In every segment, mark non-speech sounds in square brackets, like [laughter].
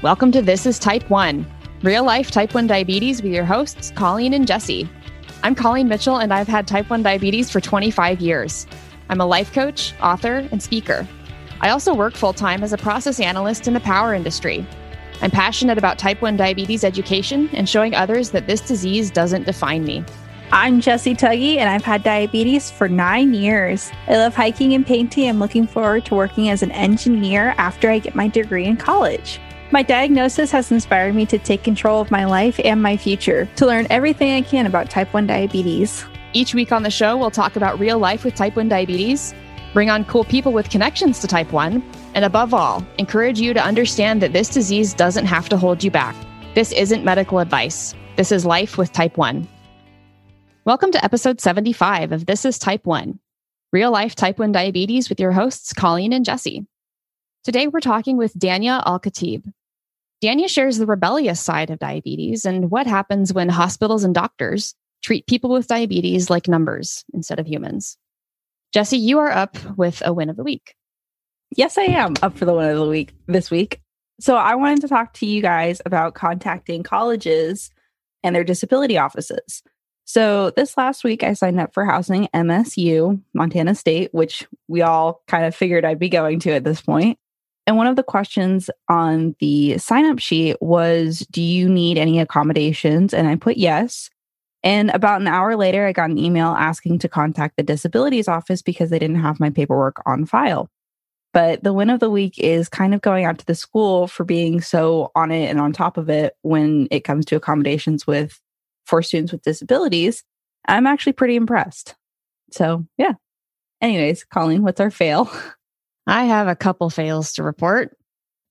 Welcome to This is Type 1, real life type 1 diabetes with your hosts, Colleen and Jesse. I'm Colleen Mitchell, and I've had type 1 diabetes for 25 years. I'm a life coach, author, and speaker. I also work full time as a process analyst in the power industry. I'm passionate about type 1 diabetes education and showing others that this disease doesn't define me. I'm Jesse Tuggy, and I've had diabetes for nine years. I love hiking and painting. I'm looking forward to working as an engineer after I get my degree in college. My diagnosis has inspired me to take control of my life and my future, to learn everything I can about type 1 diabetes. Each week on the show, we'll talk about real life with type 1 diabetes, bring on cool people with connections to type 1, and above all, encourage you to understand that this disease doesn't have to hold you back. This isn't medical advice. This is life with type 1. Welcome to episode 75 of This is Type 1, real life type 1 diabetes with your hosts, Colleen and Jesse. Today, we're talking with Dania Al Khatib. Dania shares the rebellious side of diabetes and what happens when hospitals and doctors treat people with diabetes like numbers instead of humans. Jesse, you are up with a win of the week. Yes, I am up for the win of the week this week. So I wanted to talk to you guys about contacting colleges and their disability offices. So this last week, I signed up for housing MSU, Montana State, which we all kind of figured I'd be going to at this point. And one of the questions on the sign up sheet was Do you need any accommodations? And I put yes. And about an hour later, I got an email asking to contact the disabilities office because they didn't have my paperwork on file. But the win of the week is kind of going out to the school for being so on it and on top of it when it comes to accommodations with for students with disabilities. I'm actually pretty impressed. So, yeah. Anyways, Colleen, what's our fail? [laughs] I have a couple fails to report.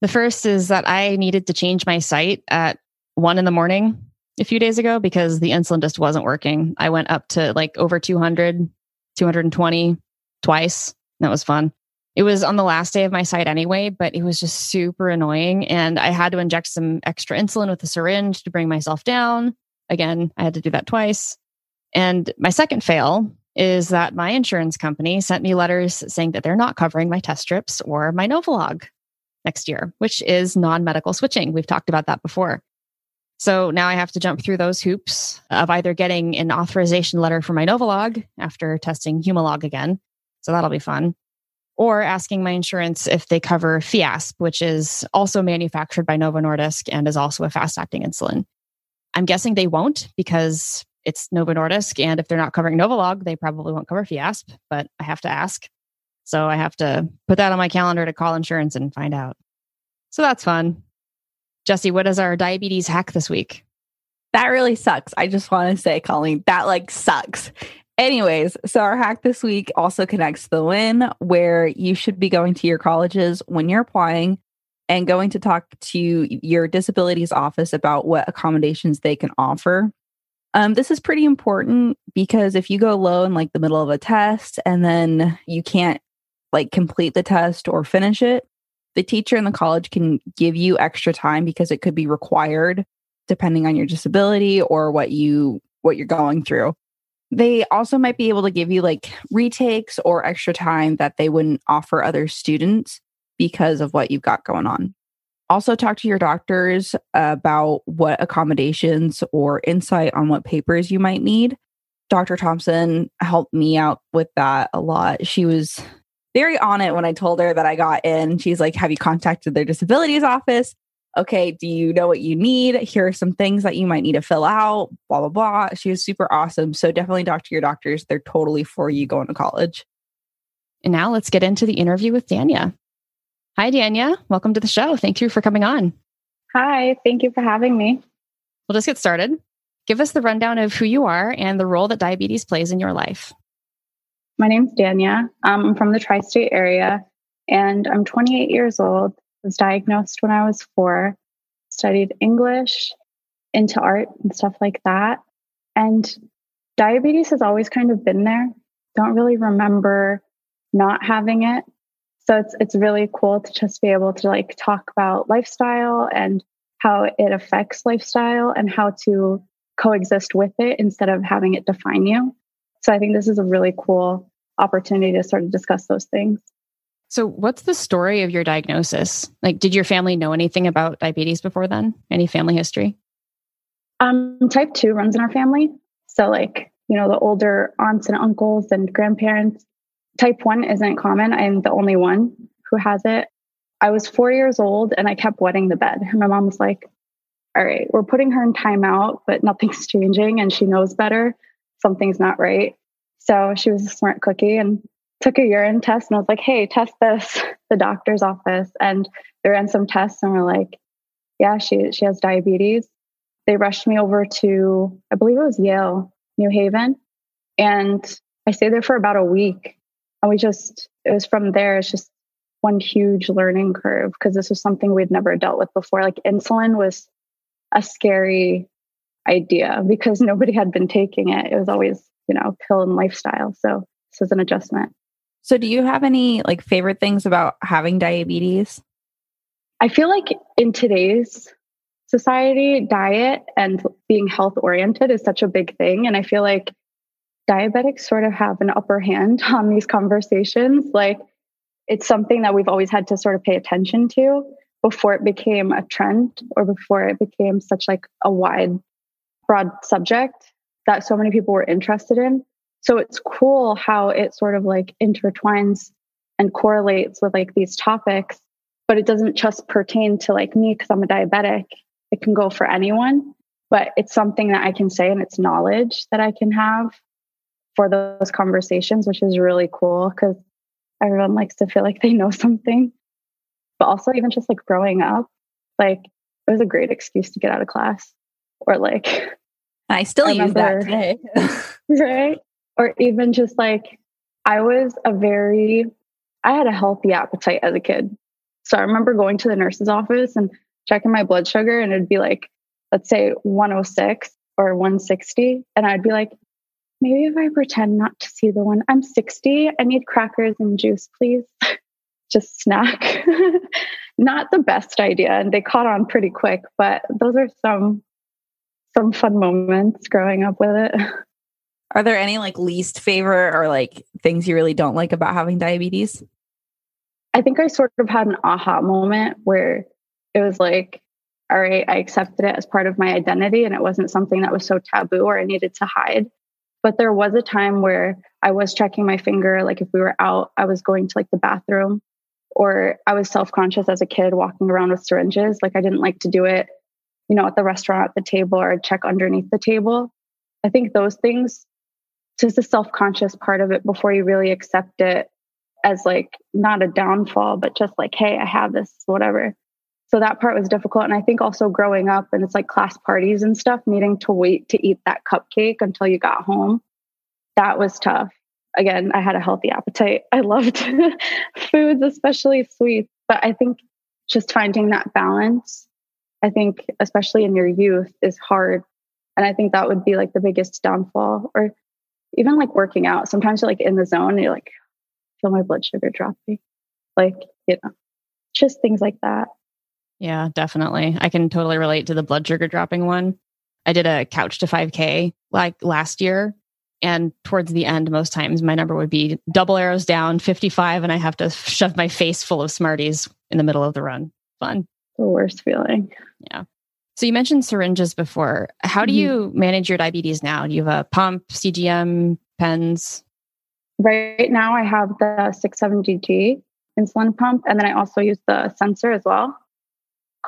The first is that I needed to change my site at one in the morning a few days ago because the insulin just wasn't working. I went up to like over 200, 220 twice. That was fun. It was on the last day of my site anyway, but it was just super annoying. And I had to inject some extra insulin with a syringe to bring myself down. Again, I had to do that twice. And my second fail is that my insurance company sent me letters saying that they're not covering my test strips or my Novolog next year, which is non medical switching. We've talked about that before. So now I have to jump through those hoops of either getting an authorization letter for my Novolog after testing Humalog again. So that'll be fun. Or asking my insurance if they cover Fiasp, which is also manufactured by Novo Nordisk and is also a fast acting insulin. I'm guessing they won't because it's Novo Nordisk. And if they're not covering Novolog, they probably won't cover Fiasp, but I have to ask. So I have to put that on my calendar to call insurance and find out. So that's fun. Jesse, what is our diabetes hack this week? That really sucks. I just want to say, Colleen, that like sucks. Anyways, so our hack this week also connects to the win, where you should be going to your colleges when you're applying and going to talk to your disabilities office about what accommodations they can offer. Um, this is pretty important because if you go low in like the middle of a test and then you can't like complete the test or finish it, the teacher in the college can give you extra time because it could be required depending on your disability or what you what you're going through. They also might be able to give you like retakes or extra time that they wouldn't offer other students because of what you've got going on. Also, talk to your doctors about what accommodations or insight on what papers you might need. Dr. Thompson helped me out with that a lot. She was very on it when I told her that I got in. She's like, Have you contacted their disabilities office? Okay, do you know what you need? Here are some things that you might need to fill out, blah, blah, blah. She was super awesome. So definitely talk to your doctors. They're totally for you going to college. And now let's get into the interview with Dania. Hi, Dania. Welcome to the show. Thank you for coming on. Hi, thank you for having me. We'll just get started. Give us the rundown of who you are and the role that diabetes plays in your life. My name's Dania. Um, I'm from the tri state area and I'm 28 years old. Was diagnosed when I was four, studied English, into art and stuff like that. And diabetes has always kind of been there. Don't really remember not having it so it's it's really cool to just be able to like talk about lifestyle and how it affects lifestyle and how to coexist with it instead of having it define you. So I think this is a really cool opportunity to sort of discuss those things. So, what's the story of your diagnosis? Like, did your family know anything about diabetes before then? Any family history? Um, type 2 runs in our family. So, like, you know, the older aunts and uncles and grandparents. Type 1 isn't common. I'm the only one who has it. I was four years old and I kept wetting the bed. And my mom was like, all right, we're putting her in timeout, but nothing's [laughs] changing and she knows better. Something's not right. So she was a smart cookie and took a urine test and I was like, hey, test this, [laughs] the doctor's office. And they ran some tests and we're like, yeah, she she has diabetes. They rushed me over to, I believe it was Yale, New Haven. And I stayed there for about a week. And we just, it was from there, it's just one huge learning curve because this was something we'd never dealt with before. Like insulin was a scary idea because [laughs] nobody had been taking it. It was always, you know, pill and lifestyle. So this was an adjustment. So do you have any like favorite things about having diabetes? I feel like in today's society, diet and being health oriented is such a big thing. And I feel like diabetics sort of have an upper hand [laughs] on these conversations. Like it's something that we've always had to sort of pay attention to before it became a trend or before it became such like a wide broad subject that so many people were interested in. So it's cool how it sort of like intertwines and correlates with like these topics but it doesn't just pertain to like me because i'm a diabetic. It can go for anyone but it's something that i can say and it's knowledge that i can have for those conversations which is really cool because everyone likes to feel like they know something. But also, even just like growing up, like it was a great excuse to get out of class. Or like, [laughs] I still I use that today. [laughs] right. Or even just like, I was a very, I had a healthy appetite as a kid. So I remember going to the nurse's office and checking my blood sugar, and it'd be like, let's say 106 or 160. And I'd be like, maybe if I pretend not to see the one, I'm 60. I need crackers and juice, please. [laughs] Just snack. [laughs] not the best idea. And they caught on pretty quick, but those are some some fun moments growing up with it. [laughs] Are there any like least favorite or like things you really don't like about having diabetes? I think I sort of had an aha moment where it was like, all right, I accepted it as part of my identity and it wasn't something that was so taboo or I needed to hide. But there was a time where I was checking my finger, like if we were out, I was going to like the bathroom, or I was self conscious as a kid walking around with syringes. Like I didn't like to do it, you know, at the restaurant at the table or check underneath the table. I think those things, just the self conscious part of it before you really accept it as like not a downfall, but just like, hey, I have this, whatever. So that part was difficult. And I think also growing up and it's like class parties and stuff, needing to wait to eat that cupcake until you got home, that was tough. Again, I had a healthy appetite. I loved [laughs] foods, especially sweets. But I think just finding that balance, I think, especially in your youth, is hard. And I think that would be like the biggest downfall. Or even like working out. Sometimes you're like in the zone and you're like, feel my blood sugar dropping. Like, you know, just things like that. Yeah, definitely. I can totally relate to the blood sugar dropping one. I did a couch to 5K like last year. And towards the end, most times my number would be double arrows down, 55, and I have to shove my face full of Smarties in the middle of the run. Fun. The worst feeling. Yeah. So you mentioned syringes before. How do mm-hmm. you manage your diabetes now? Do you have a pump, CGM, pens? Right now, I have the 670G insulin pump, and then I also use the sensor as well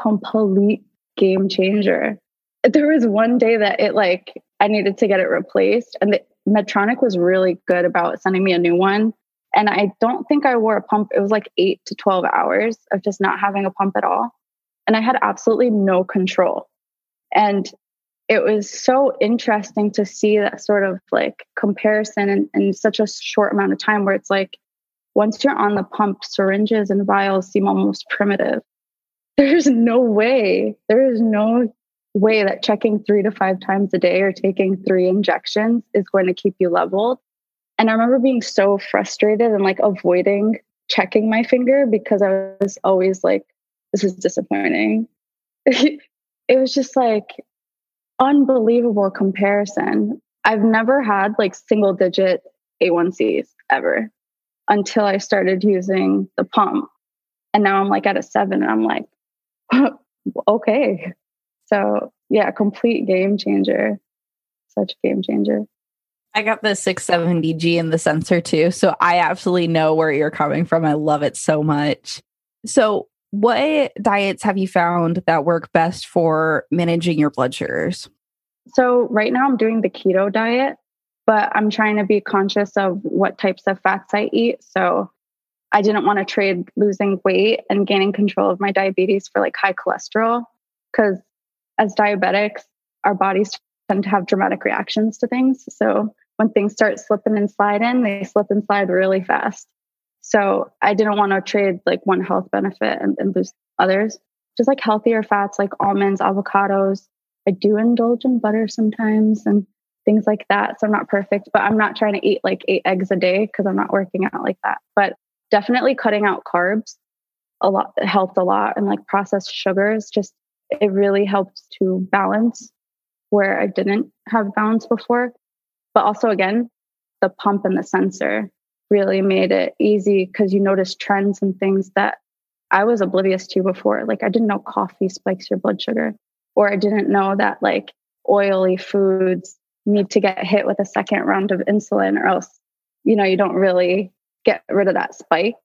complete game changer. There was one day that it like I needed to get it replaced, and the Medtronic was really good about sending me a new one. And I don't think I wore a pump. It was like eight to 12 hours of just not having a pump at all. And I had absolutely no control. And it was so interesting to see that sort of like comparison in, in such a short amount of time where it's like once you're on the pump, syringes and vials seem almost primitive there's no way, there is no way that checking three to five times a day or taking three injections is going to keep you leveled. And I remember being so frustrated and like avoiding checking my finger because I was always like, this is disappointing. [laughs] it was just like unbelievable comparison. I've never had like single digit A1Cs ever. until I started using the pump. And now I'm like at a seven and I'm like, [laughs] okay. So yeah, complete game changer. Such a game changer. I got the 670G in the sensor too. So I absolutely know where you're coming from. I love it so much. So, what diets have you found that work best for managing your blood sugars? So, right now I'm doing the keto diet, but I'm trying to be conscious of what types of fats I eat. So, I didn't want to trade losing weight and gaining control of my diabetes for like high cholesterol because as diabetics, our bodies tend to have dramatic reactions to things. So when things start slipping and sliding, they slip and slide really fast. So I didn't want to trade like one health benefit and, and lose others. Just like healthier fats like almonds, avocados. I do indulge in butter sometimes and things like that. So I'm not perfect, but I'm not trying to eat like eight eggs a day because I'm not working out like that. But definitely cutting out carbs a lot helped a lot and like processed sugars just it really helped to balance where I didn't have balance before. But also, again, the pump and the sensor really made it easy because you notice trends and things that I was oblivious to before. Like, I didn't know coffee spikes your blood sugar, or I didn't know that like oily foods need to get hit with a second round of insulin, or else, you know, you don't really get rid of that spike.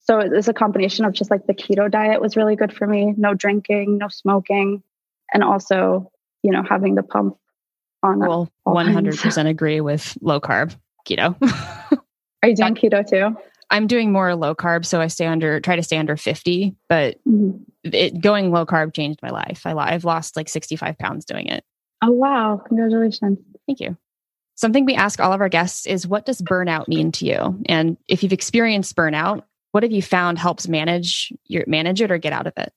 So it's a combination of just like the keto diet was really good for me, no drinking, no smoking, and also, you know, having the pump on. Well, 100% agree with low carb keto. [laughs] Are you doing keto too? I'm doing more low carb, so I stay under, try to stay under 50. But mm-hmm. it, going low carb changed my life. I, I've lost like 65 pounds doing it. Oh wow! Congratulations. Thank you. Something we ask all of our guests is, "What does burnout mean to you?" And if you've experienced burnout, what have you found helps manage your manage it or get out of it?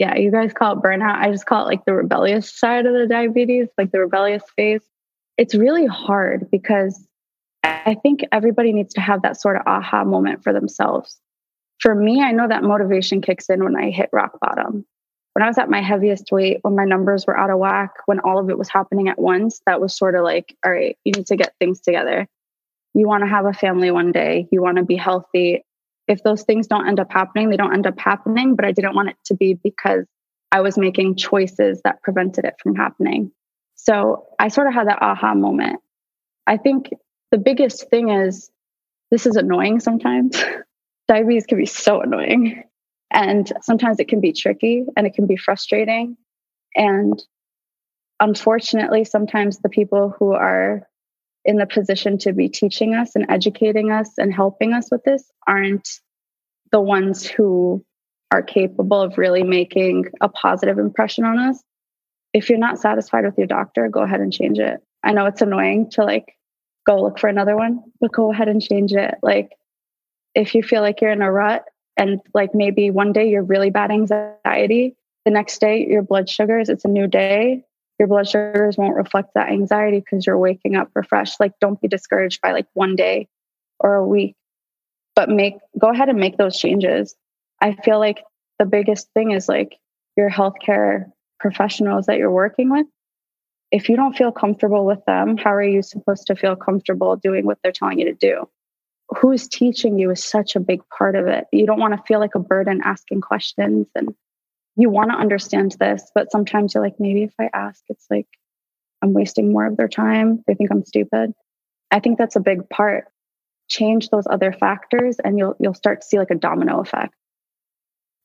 Yeah, you guys call it burnout. I just call it like the rebellious side of the diabetes, like the rebellious phase. It's really hard because I think everybody needs to have that sort of aha moment for themselves. For me, I know that motivation kicks in when I hit rock bottom. When I was at my heaviest weight, when my numbers were out of whack, when all of it was happening at once, that was sort of like, all right, you need to get things together. You want to have a family one day, you want to be healthy if those things don't end up happening, they don't end up happening. But I didn't want it to be because I was making choices that prevented it from happening. So I sort of had that aha moment. I think the biggest thing is this is annoying sometimes. [laughs] Diabetes can be so annoying. And sometimes it can be tricky and it can be frustrating. And unfortunately, sometimes the people who are in the position to be teaching us and educating us and helping us with this aren't the ones who are capable of really making a positive impression on us. If you're not satisfied with your doctor, go ahead and change it. I know it's annoying to like go look for another one, but go ahead and change it. Like if you feel like you're in a rut and like maybe one day you're really bad anxiety, the next day your blood sugars, it's a new day your blood sugars won't reflect that anxiety because you're waking up refreshed. Like, don't be discouraged by like one day or a week, but make go ahead and make those changes. I feel like the biggest thing is like your healthcare professionals that you're working with. If you don't feel comfortable with them, how are you supposed to feel comfortable doing what they're telling you to do? Who's teaching you is such a big part of it. You don't want to feel like a burden asking questions and you want to understand this, but sometimes you're like, maybe if I ask, it's like I'm wasting more of their time. They think I'm stupid. I think that's a big part. Change those other factors and you'll you'll start to see like a domino effect.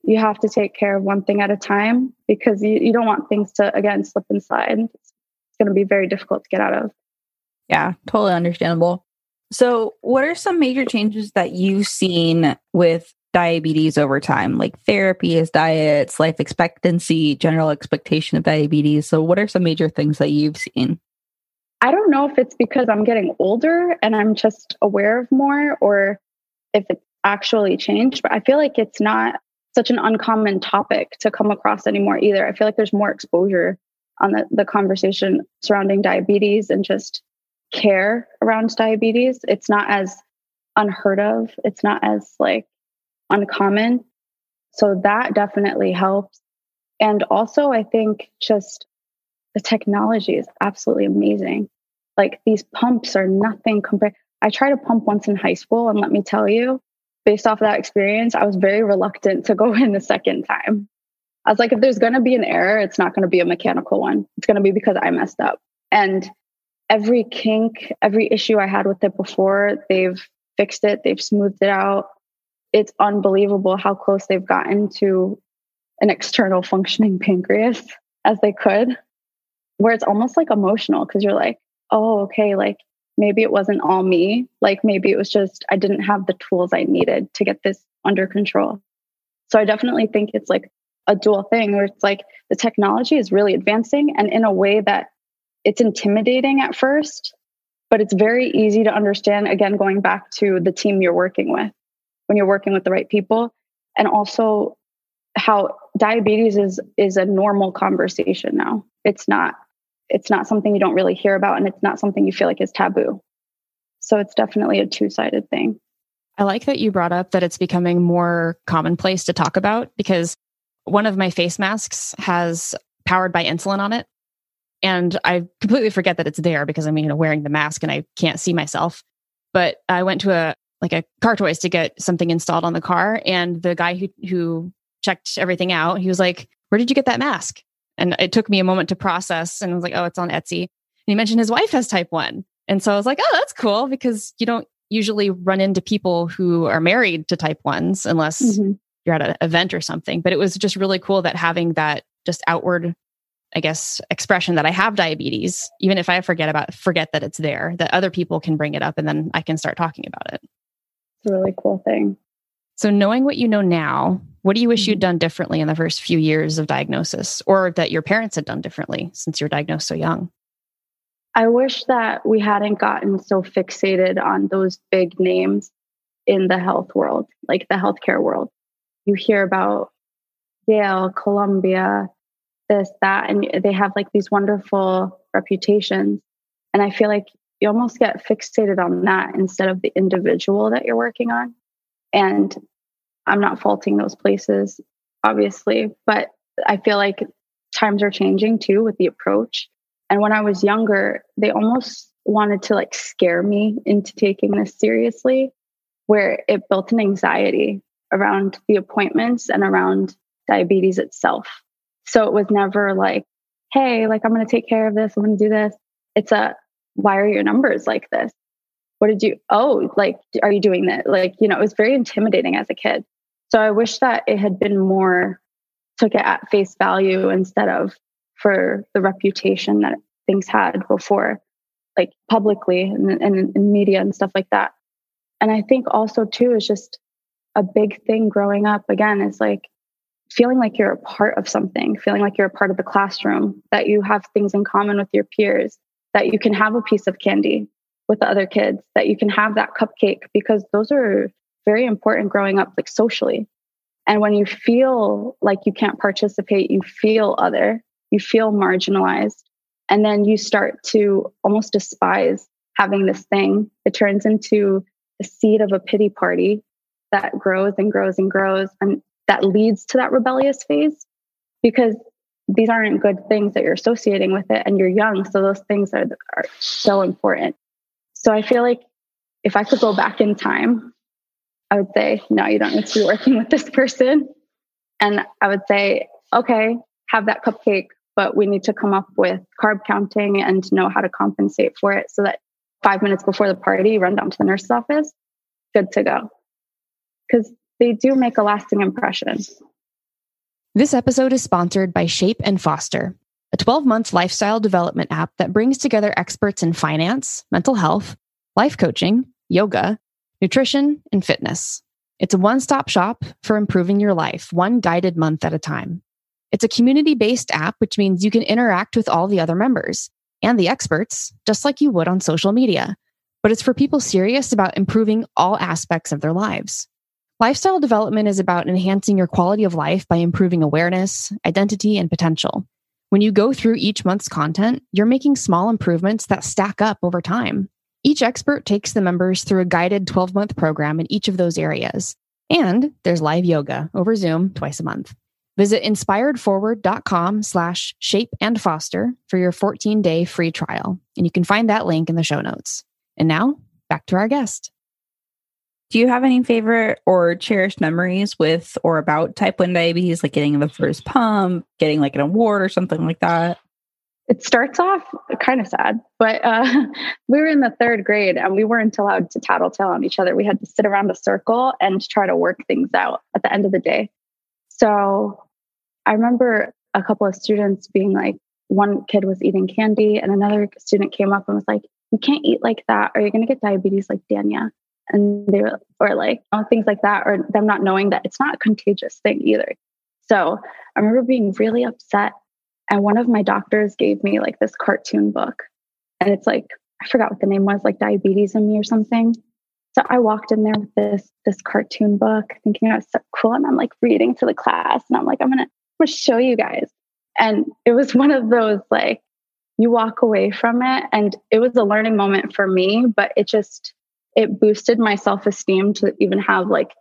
You have to take care of one thing at a time because you, you don't want things to again slip and slide. It's going to be very difficult to get out of. Yeah, totally understandable. So, what are some major changes that you've seen with diabetes over time, like therapy diets, life expectancy, general expectation of diabetes. So, what are some major things that you've seen? I don't know if it's because I'm getting older and I'm just aware of more or if it's actually changed, but I feel like it's not such an uncommon topic to come across anymore either. I feel like there's more exposure on the, the conversation surrounding diabetes and just care around diabetes. It's not as unheard of. It's not as like uncommon. So that definitely helps. And also, I think just the technology is absolutely amazing. Like these pumps are nothing compared. I tried to pump once in high school, and let me tell you, based off of that experience, I was very reluctant to go [laughs] in the second time. I was like, if there's going to be an error, it's not going to be a mechanical one. It's going to be because I messed up. And every kink, every issue I had with it before, they've fixed it, they've smoothed it out. It's unbelievable how close they've gotten to an external functioning pancreas as they could, where it's almost like emotional because you're like, oh, okay, like maybe it wasn't all me. Like maybe it was just I didn't have the tools I needed to get this under control. So I definitely think it's like a dual thing where it's like the technology is really advancing and in a way that it's intimidating at first, but it's very easy to understand. Again, going back to the team you're working with, when you're working with the right people, and also how diabetes is is a normal conversation now. It's not it's not something you don't really hear about and it's not something you feel like is taboo. So it's definitely a two-sided thing. I like that you brought up that it's becoming more commonplace to talk about because one of my face masks has powered by insulin on it. And I completely forget that it's there because I'm you know wearing the mask and I can't see myself. But I went to a like a car toys to get something installed on the car and the guy who who checked everything out, he was like, Where did you get that mask? And it took me a moment to process and I was like, Oh, it's on Etsy. And he mentioned his wife has type one. And so I was like, Oh, that's cool because you don't usually run into people who are married to type ones unless mm-hmm. you're at an event or something. But it was just really cool that having that just outward, I guess, expression that I have diabetes, even if I forget about forget that it's there, that other people can bring it up and then I can start talking about it. It's a really cool thing. So knowing what you know now, what do you wish you'd mm-hmm. done differently in the first few years of diagnosis or that your parents had done differently since you were diagnosed so young? I wish that we hadn't gotten so fixated on those big names in the health world, like the healthcare world. You hear about Yale, Columbia, this, that, and they have like these wonderful reputations. And I feel like you almost get fixated on that instead of the individual that you're working on. And I'm not faulting those places, obviously, but I feel like times are changing too with the approach. And when I was younger, they almost wanted to like scare me into taking this seriously, where it built an anxiety around the appointments and around diabetes itself. So it was never like, hey, like I'm going to take care of this, I'm going to do this. It's a, why are your numbers like this? what did you oh like are you doing that like you know it was very intimidating as a kid so i wish that it had been more took it at face value instead of for the reputation that things had before like publicly and, and in media and stuff like that and i think also too is just a big thing growing up again is like feeling like you're a part of something feeling like you're a part of the classroom that you have things in common with your peers that you can have a piece of candy with the other kids that you can have that cupcake because those are very important growing up like socially. And when you feel like you can't participate you feel other you feel marginalized and then you start to almost despise having this thing. It turns into a seed of a pity party that grows and grows and grows and that leads to that rebellious phase because these aren't good things that you're associating with it and you're young so those things are, are so important so I feel like if I could go back in time, I would say, no, you don't need to be working with this person. And I would say, okay, have that cupcake, but we need to come up with carb counting and know how to compensate for it so that five minutes before the party, run down to the nurse's office, good to go. Because they do make a lasting impression. This episode is sponsored by Shape and Foster, a 12 month lifestyle development app that brings together experts in finance, mental health, life coaching, yoga, nutrition, and fitness. It's a one stop shop for improving your life, one guided month at a time. It's a community based app, which means you can interact with all the other members and the experts, just like you would on social media. But it's for people serious about improving all aspects of their lives. Lifestyle development is about enhancing your quality of life by improving awareness, identity, and potential. When you go through each month's content, you're making small improvements that stack up over time. Each expert takes the members through a guided 12 month program in each of those areas. And there's live yoga over Zoom twice a month. Visit inspiredforward.com slash shape and foster for your 14 day free trial. And you can find that link in the show notes. And now back to our guest. Do you have any favorite or cherished memories with or about type 1 diabetes, like getting the first pump, getting like an award or something like that? It starts off kind of sad, but uh, [laughs] we were in the third grade and we weren't allowed to tattletale on each other. We had to sit around a circle and try to work things out at the end of the day. So I remember a couple of students being like, one kid was eating candy, and another student came up and was like, You can't eat like that, or you're going to get diabetes like Dania and they were or like oh, things like that or them not knowing that it's not a contagious thing either. So i remember being really upset and one of my doctors gave me like this cartoon book and it's like i forgot what the name was like diabetes in me or something. So i walked in there with this this cartoon book thinking it was so cool and i'm like reading to the class and i'm like i'm gonna, I'm gonna show you guys. And it was [laughs] one of those like you walk away from it and it was a learning moment for me but it just it boosted my self esteem to even have like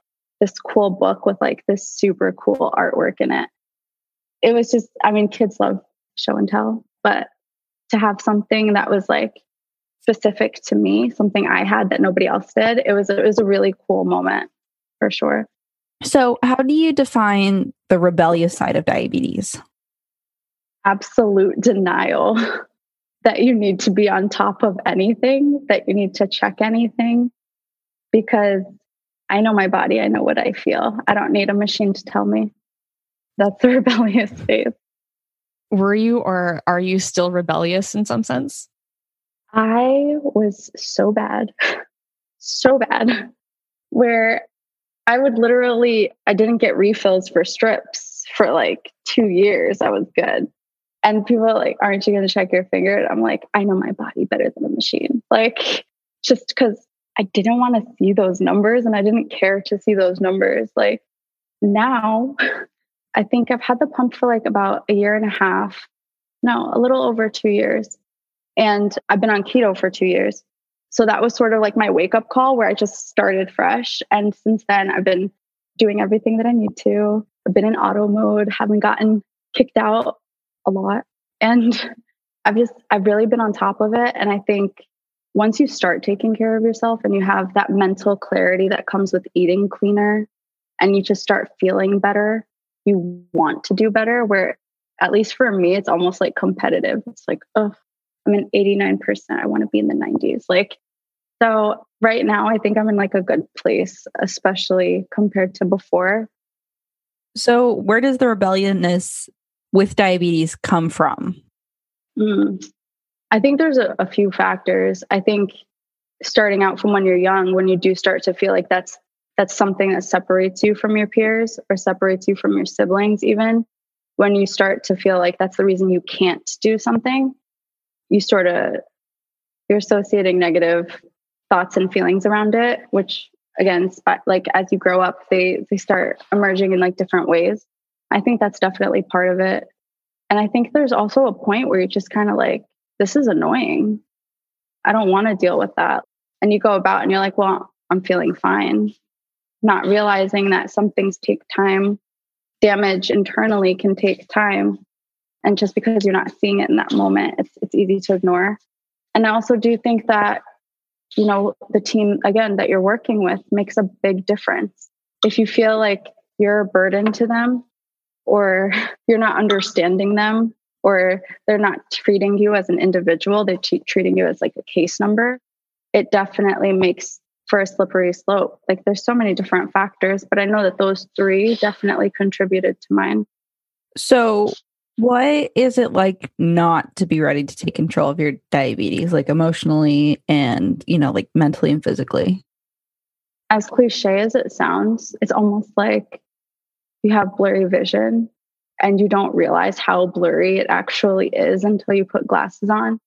this cool book with like this super cool artwork in it. It was just, I mean, kids love show and tell, but to have something that was like specific to me, something I had that nobody else did, it was it was a really cool moment for sure. So, how do you define the rebellious side of diabetes? Absolute denial. [laughs] that you need to be on top of anything, that you need to check anything, because I know my body, I know what I feel. I don't need a machine to tell me. That's the [laughs] rebellious phase. Were you or are you still rebellious in some sense? I was so bad, so bad, where I would literally, I didn't get refills for strips for like two years. I was good. And people are like, aren't you going to check your finger? And I'm like, I know my body better than a machine. Like, just because I didn't want to see those numbers and I didn't care to see those numbers. Like, now [laughs] I think I've had the pump for like about a year and a half. No, a little over two years. And I've been on keto for two years. So that was sort of like my wake up call where I just started fresh. And since then, I've been doing everything that I need to. I've been in auto mode, haven't gotten kicked out a lot. And [laughs] I've just, I've really been on top of it. And I think once you start taking care of yourself and you have that mental clarity that comes with eating cleaner and you just start feeling better, you want to do better. Where, at least for me, it's almost like competitive. It's like, oh, I'm in 89%. I want to be in the 90s. Like, so right now, I think I'm in like a good place, especially compared to before. So, where does the rebelliousness with diabetes come from? Mm. I think there's a, a few factors. I think starting out from when you're young, when you do start to feel like that's that's something that separates you from your peers or separates you from your siblings, even when you start to feel like that's the reason you can't do something, you sort of you're associating negative thoughts and feelings around it, which again, like as you grow up, they they start emerging in like different ways. I think that's definitely part of it. And I think there's also a point where you're just kind of like, this is annoying. I don't want to deal with that. And you go about and you're like, well, I'm feeling fine. Not realizing that some things take time. Damage internally can take time. And just because you're not seeing it in that moment, it's, it's easy to ignore. And I also do think that, you know, the team, again, that you're working with makes a big difference. If you feel like you're a burden to them, or you're not understanding them or they're not treating you as an individual they're t- treating you as like a case number it definitely makes for a slippery slope. Like there's so many different factors but i know that those three definitely contributed to mine. So what is it like not to be ready to take control of your diabetes like emotionally and you know like mentally and physically? As cliche as it sounds it's almost like you have blurry vision and you don't realize how blurry it actually is until you put glasses on.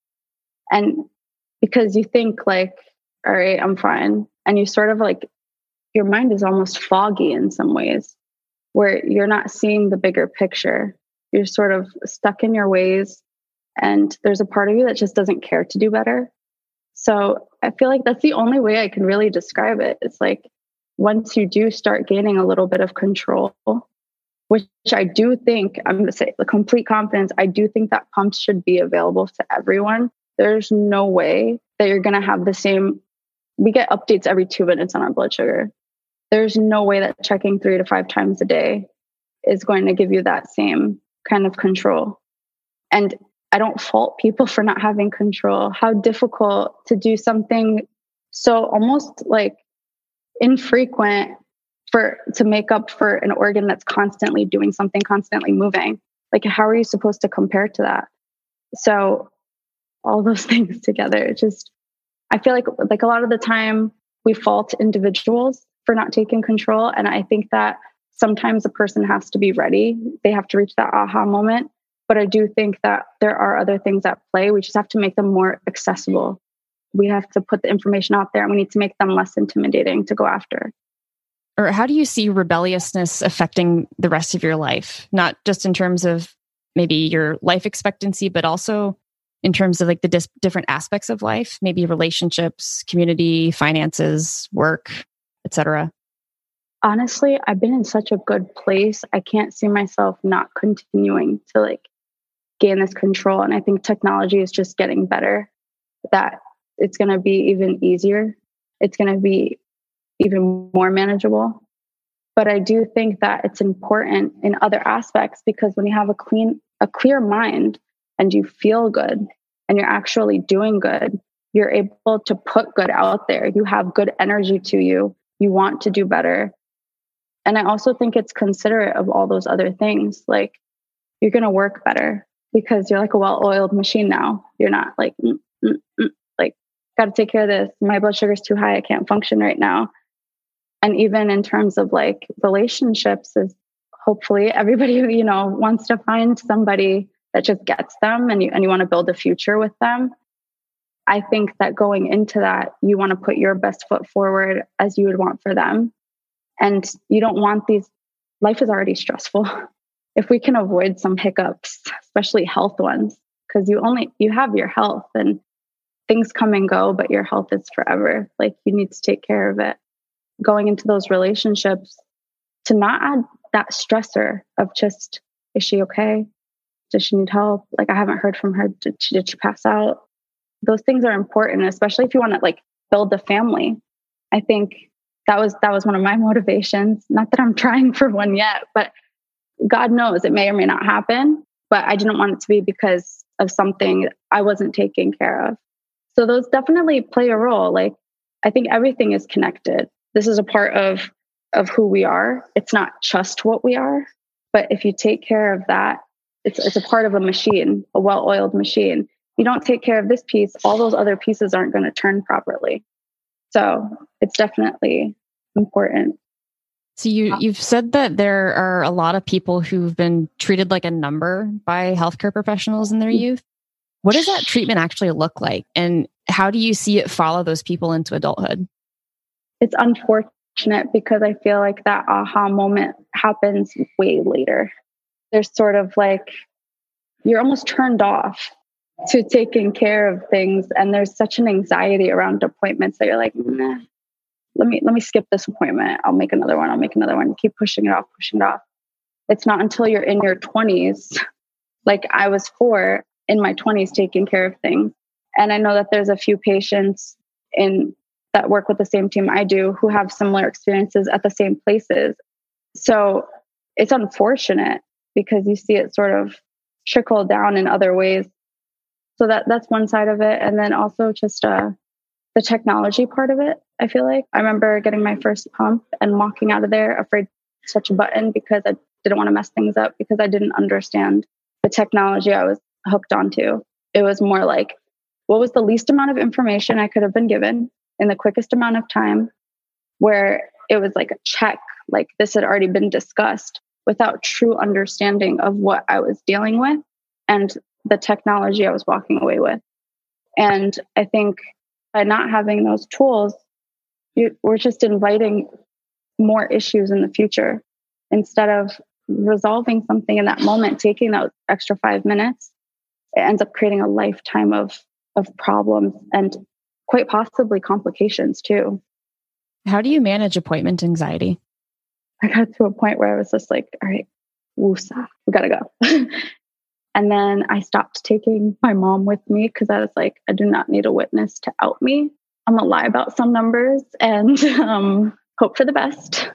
And because you think like, all right, I'm fine. And you sort of like, your mind is almost foggy in some ways where you're not seeing the bigger picture. You're sort of stuck in your ways. And there's a part of you that just doesn't care to do better. So I feel like that's the only way I can really describe it. It's like once you do start gaining a little bit of control, which I do think, I'm going to say the complete confidence, I do think that pumps should be available to everyone. There's no way that you're going to have the same we get updates every two minutes on our blood sugar. There's no way that checking three to five times a day is going to give you that same kind of control. And I don't fault people [laughs] for not having control. How difficult to do something so almost like infrequent for to make up for an organ that's constantly doing something, constantly moving. Like how are you supposed to compare to that? So all those [laughs] things together, just I feel like like a lot of the time we fault individuals for not taking control. And I think that sometimes a person has to be ready. They have to reach that aha moment. But I do think that there are other things at play. We just have to make them more accessible. We have to put the information out there and we need to make them less intimidating to go after. Or how do you see rebelliousness affecting the rest of your life? Not just in terms of maybe your life expectancy, but also in terms of like the dis- different aspects of life, maybe relationships, community, finances, work, etc honestly, I've been in such a good place. I can't see myself not continuing to like gain this control. And I think technology is just getting better, that it's going to be even easier. It's going to be even more manageable. But I do think that it's important in other aspects because when you have a clean, a clear mind and you feel good and you're actually doing good, you're able to put good out there. You have good energy to you. You want to do better and I also think it's considerate of all those other things. Like you're going to work better because you're like a well oiled machine now. You're not like, mm, mm, mm, like, got to take care of this. My blood sugar's too high. I can't function right now. And even in terms of like relationships, is hopefully everybody, [laughs] you know, wants to find somebody that just gets them and you, and you want to build a future with them. I think that going into that, you want to put your best foot forward as you would want for them and you don't want these, life is already stressful. [laughs] if we can avoid some hiccups, especially health ones, because you only, you have your health and things come and go, but your health is forever. Like you need to take care of it. Going into those relationships to not add that stressor of just, is she okay? Does she need help? Like I haven't heard from her. Did she, did she pass out? Those things are important, especially if you want to like build a family. I think that was that was one of my [laughs] motivations not that i'm trying for one yet but god knows it may or may not happen but i didn't want it to be because of something i wasn't taking care of so those definitely play a role like i think everything is connected this is a part of of who we are it's not just what we are but if you take care of that it's it's a part of a machine a well-oiled machine you don't take care of this piece all those other pieces aren't going to turn properly so it's definitely important. So you you've said that there are a lot of people who've been treated like a number by healthcare professionals in their mm. youth. What does that treatment actually look like and how do you see it follow those people into adulthood? It's unfortunate because I feel like that aha moment happens way later. There's sort of like you're almost turned off to taking care of things and there's such an anxiety around appointments that you're like nah, let me let me skip this appointment i'll make another one i'll make another one keep pushing it off pushing it off it's not until you're in your 20s like i was four in my 20s taking care of things. And i know that there's a few patients in that work with the same team i do who have similar experiences at the same places. So it's unfortunate because you see it sort of trickle down in other ways. So that that's one side of it. And then also just uh, the technology part of it i feel like. I remember getting my first pump and walking out of there afraid to touch a button because i didn't want to mess things up because i didn't understand the technology i was hooked onto it was more like what was the least amount of information i could have been given in the quickest amount of time where it was like a check like this had already been discussed without true understanding of what i was dealing with and the technology I was walking away with. And I think by not having those tools, you, we're just inviting more issues in the future instead of resolving something in that moment, taking that extra five minutes. It ends up creating a lifetime of of problems and quite possibly complications too. How do you manage appointment anxiety? I got to a point where I was just like, all right, woosah, we gotta go. [laughs] And then I stopped taking my mom with me because I was like, I do not need a witness to out me. I'm gonna lie about some numbers and [laughs] um, hope for the best.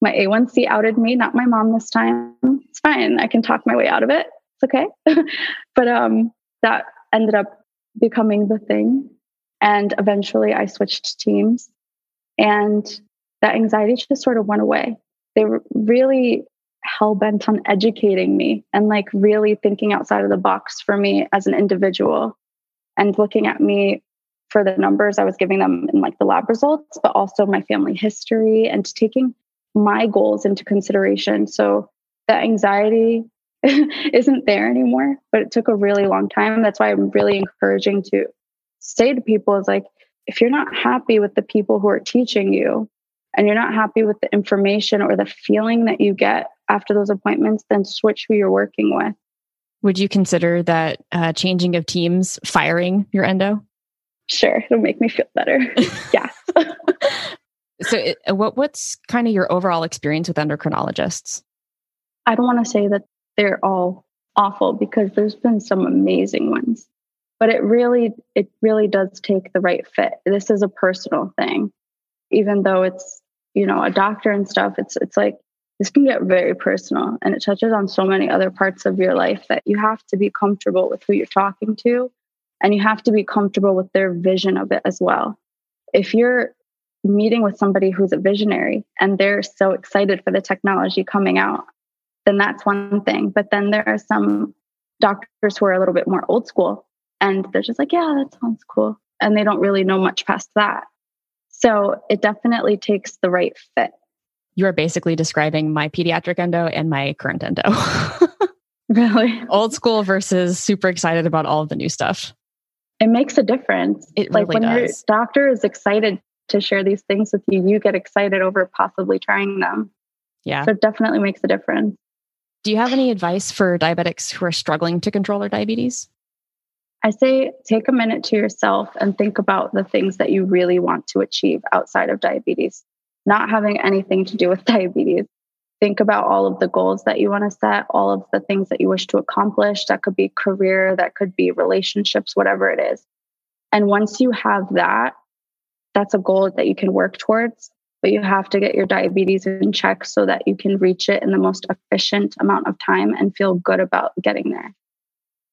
My A1C outed me, not my mom this time. It's fine. I can talk my way out of it. Okay. [laughs] but um, that ended up becoming the thing. And eventually I switched teams and that anxiety just sort of went away. They were really hell bent on educating me and like really thinking outside of the box for me as an individual and looking at me for the numbers I was giving them in like the lab results, but also my family history and taking my goals into consideration. So that anxiety [laughs] isn't there anymore, but it took a really long time. That's why I'm really encouraging to say to people is like, if you're not happy with the people who are teaching you and you're not happy with the information or the feeling that you get after those appointments, then switch who you're working with. Would you consider that uh, changing of teams firing your endo? Sure, it'll make me feel better. [laughs] yeah. [laughs] so, it, what what's kind of your overall experience with endocrinologists? I don't want to say that they're all awful because there's been some amazing ones, but it really it really does take the right fit. This is a personal thing, even though it's you know a doctor and stuff. It's it's like this can get very personal and it touches on so many other parts of your life that you have to be comfortable with who you're talking to and you have to be comfortable with their vision of it as well. If you're meeting with somebody who's a visionary and they're so excited for the technology coming out, then that's one thing. But then there are some doctors who are a little bit more old school and they're just like, yeah, that sounds cool. And they don't really know much past that. So it definitely takes the right fit you are basically describing my pediatric endo and my current endo. [laughs] really? Old school versus super excited about all of the new stuff. It makes a difference. It like really when does. your doctor is excited to share these things with you, you get excited over possibly trying them. Yeah. So it definitely makes a difference. Do you have any advice for diabetics who are struggling to control their diabetes? I say take a minute to yourself and think about the things that you really want to achieve outside of diabetes not having anything to do with [laughs] diabetes. Think about all of the goals that you want to set, all of the things that you wish to accomplish. That could be career, that could be relationships, whatever it is. And once you have that, that's a goal that you can work towards, but you have to get your diabetes in check so that you can reach it in the most efficient amount of time and feel good about getting there.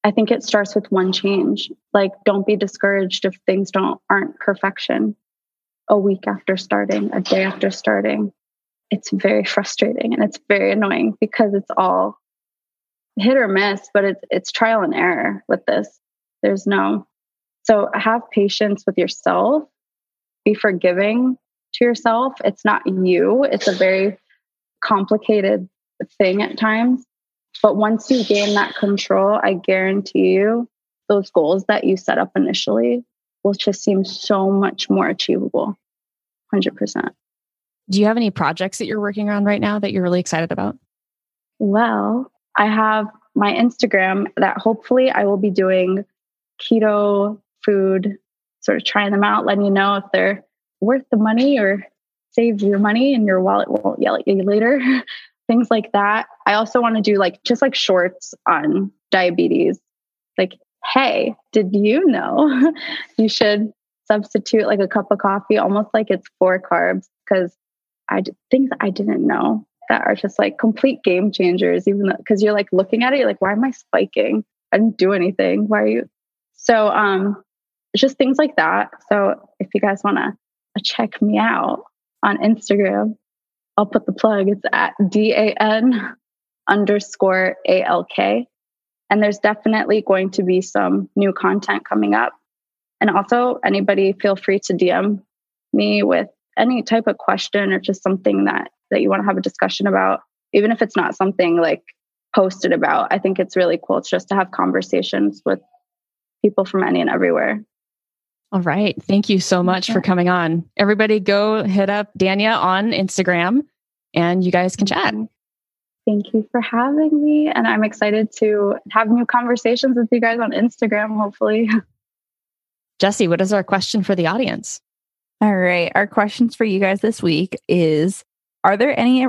I think it starts with one change. Like don't be discouraged if things don't aren't perfection a week after starting, a day after starting. It's very frustrating and it's very annoying because it's all hit or miss, but it's it's trial and error with this. There's no so have patience with yourself. Be forgiving to yourself. It's not you. It's a very complicated thing at times. But once you gain that control, I guarantee you those goals that you set up initially will just seem so much more achievable. 100%. Do you have any projects that you're working on right now that you're really excited about? Well, I have my Instagram that hopefully I will be doing keto food, sort of trying them out, letting you know if they're worth the money or save your money and your wallet won't yell at you later. [laughs] Things like that. I also want to do like just like shorts on diabetes. Like, hey, did you know [laughs] you should substitute like a cup of coffee almost like it's four carbs because I things I didn't know that are just like complete game changers, even because you're like looking at it, you're like, why am I spiking? I didn't do anything. Why are you? So, um, just things like that. So, if you guys want to check me out on Instagram, I'll put the plug. It's at D A N underscore A L K. And there's definitely going to be some new content coming up. And also, anybody feel free to DM me with any type of question or just something that that you want to have a discussion about, even if it's not something like posted about. I think it's really cool. It's just to have conversations with people from any and everywhere. All right. Thank you so much yeah. for coming on. Everybody go hit up Dania on Instagram and you guys can chat. Thank you for having me. And I'm excited to have new conversations with you guys on Instagram, hopefully. [laughs] Jesse, what is our question for the audience? All right. Our questions for you guys this week is Are there any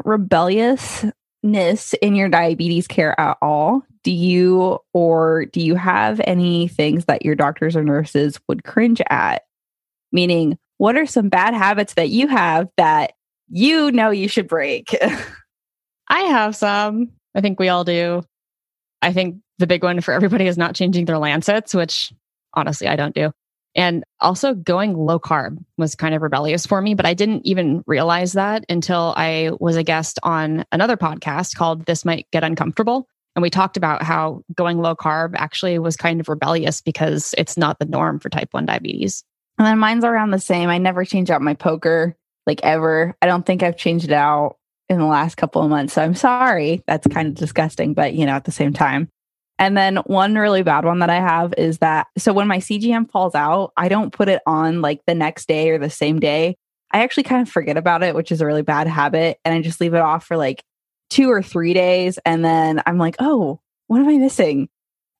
rebelliousness in your diabetes care at all? Do you or do you have any things that your doctors or nurses would cringe at? meaning, what are some bad habits that you have that you know you should break? [laughs] I have some. I think we all do. I think the big one for everybody is not changing their lancets, which honestly I don't do. And also going low carb was kind of rebellious for me, but I didn't even realize that until I was a guest on another podcast called This Might Get Uncomfortable. And we talked about how going low carb actually was kind of rebellious because it's not the norm for type 1 diabetes. And then mine's around the same. I never change out my poker like ever. I don't think I've changed it out in the last couple of months. So I'm sorry. That's kind of disgusting, but you know, at the same time. And then one really bad one that I have is that so when my CGM falls out, I don't put it on like the next day or the same day. I actually kind of forget about it, which is a really bad habit. And I just leave it off for like two or three days. And then I'm like, oh, what am I missing?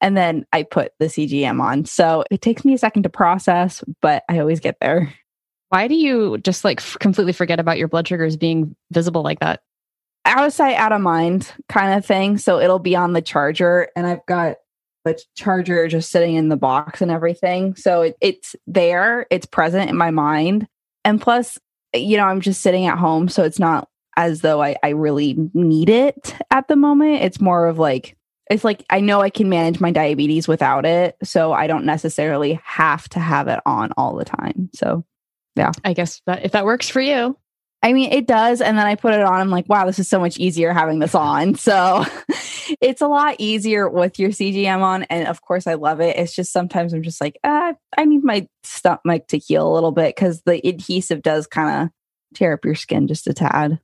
And then I put the CGM on. So it takes me a second to process, but I always get there. Why do you just like f- completely forget about your blood sugars being visible like that? Out of sight, out of mind kind of thing. So it'll be on the charger, and I've got the charger just sitting in the box and everything. So it, it's there, it's present in my mind. And plus, you know, I'm just sitting at home. So it's not as though I, I really need it at the moment. It's more of like, it's like I know I can manage my diabetes without it. So I don't necessarily have to have it on all the time. So yeah. I guess that if that works for you. I mean, it does. And then I put it on. I'm like, wow, this is so much easier having this on. [laughs] So [laughs] it's a lot easier with your CGM on. And of course, I love it. It's just sometimes I'm just like, ah, I need my stomach to heal a little bit because the adhesive does kind of tear up your skin just a tad.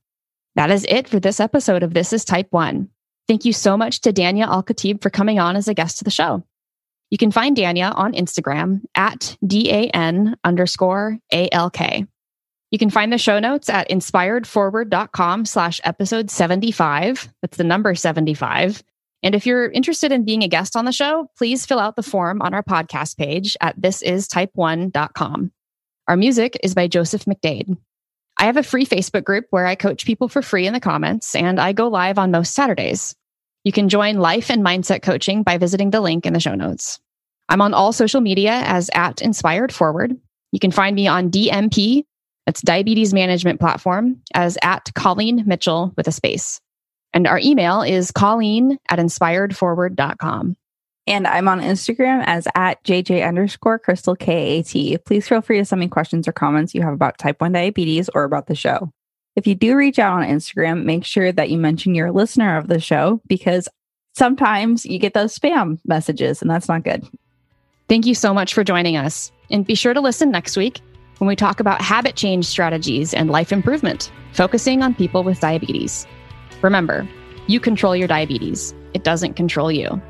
That is it for this episode of This is Type 1. Thank you so much to Dania Al Khatib for coming on as a guest to the show. You can find Dania on Instagram at DAN underscore ALK. You can find the show notes at inspiredforward.com slash episode 75. That's the number 75. And if you're interested in being a guest on the show, please fill out the form on our podcast page at thisistype1.com. Our music is by Joseph McDade. I have a free Facebook group where I coach people for free in the comments, and I go live on most Saturdays. You can join life and mindset coaching by visiting the link in the show notes. I'm on all social media as at Inspired Forward. You can find me on DMP, that's Diabetes Management Platform, as at Colleen Mitchell with a space. And our email is colleen at inspiredforward.com. And I'm on Instagram as at JJ underscore Crystal KAT. Please feel free to send me questions or comments you have about type 1 diabetes or about the show. If you do reach out on Instagram, make sure that you mention you're a listener of the show because sometimes you get those spam messages and that's not good. Thank you so much for joining us. And be sure to listen next week when we talk about habit change strategies and life improvement, focusing on people with diabetes. Remember, you control your diabetes, it doesn't control you.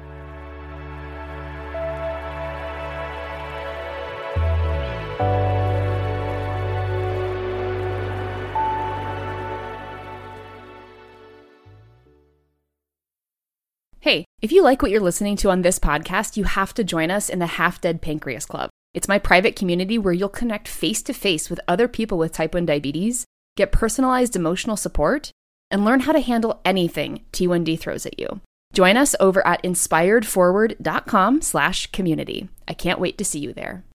Hey, if you like what you're listening to on this podcast, you have to join us in the Half Dead Pancreas Club. It's my private community where you'll connect face to face with other people with type 1 diabetes, get personalized emotional support, and learn how to handle anything T1D throws at you. Join us over at inspiredforward.com slash community. I can't wait to see you there.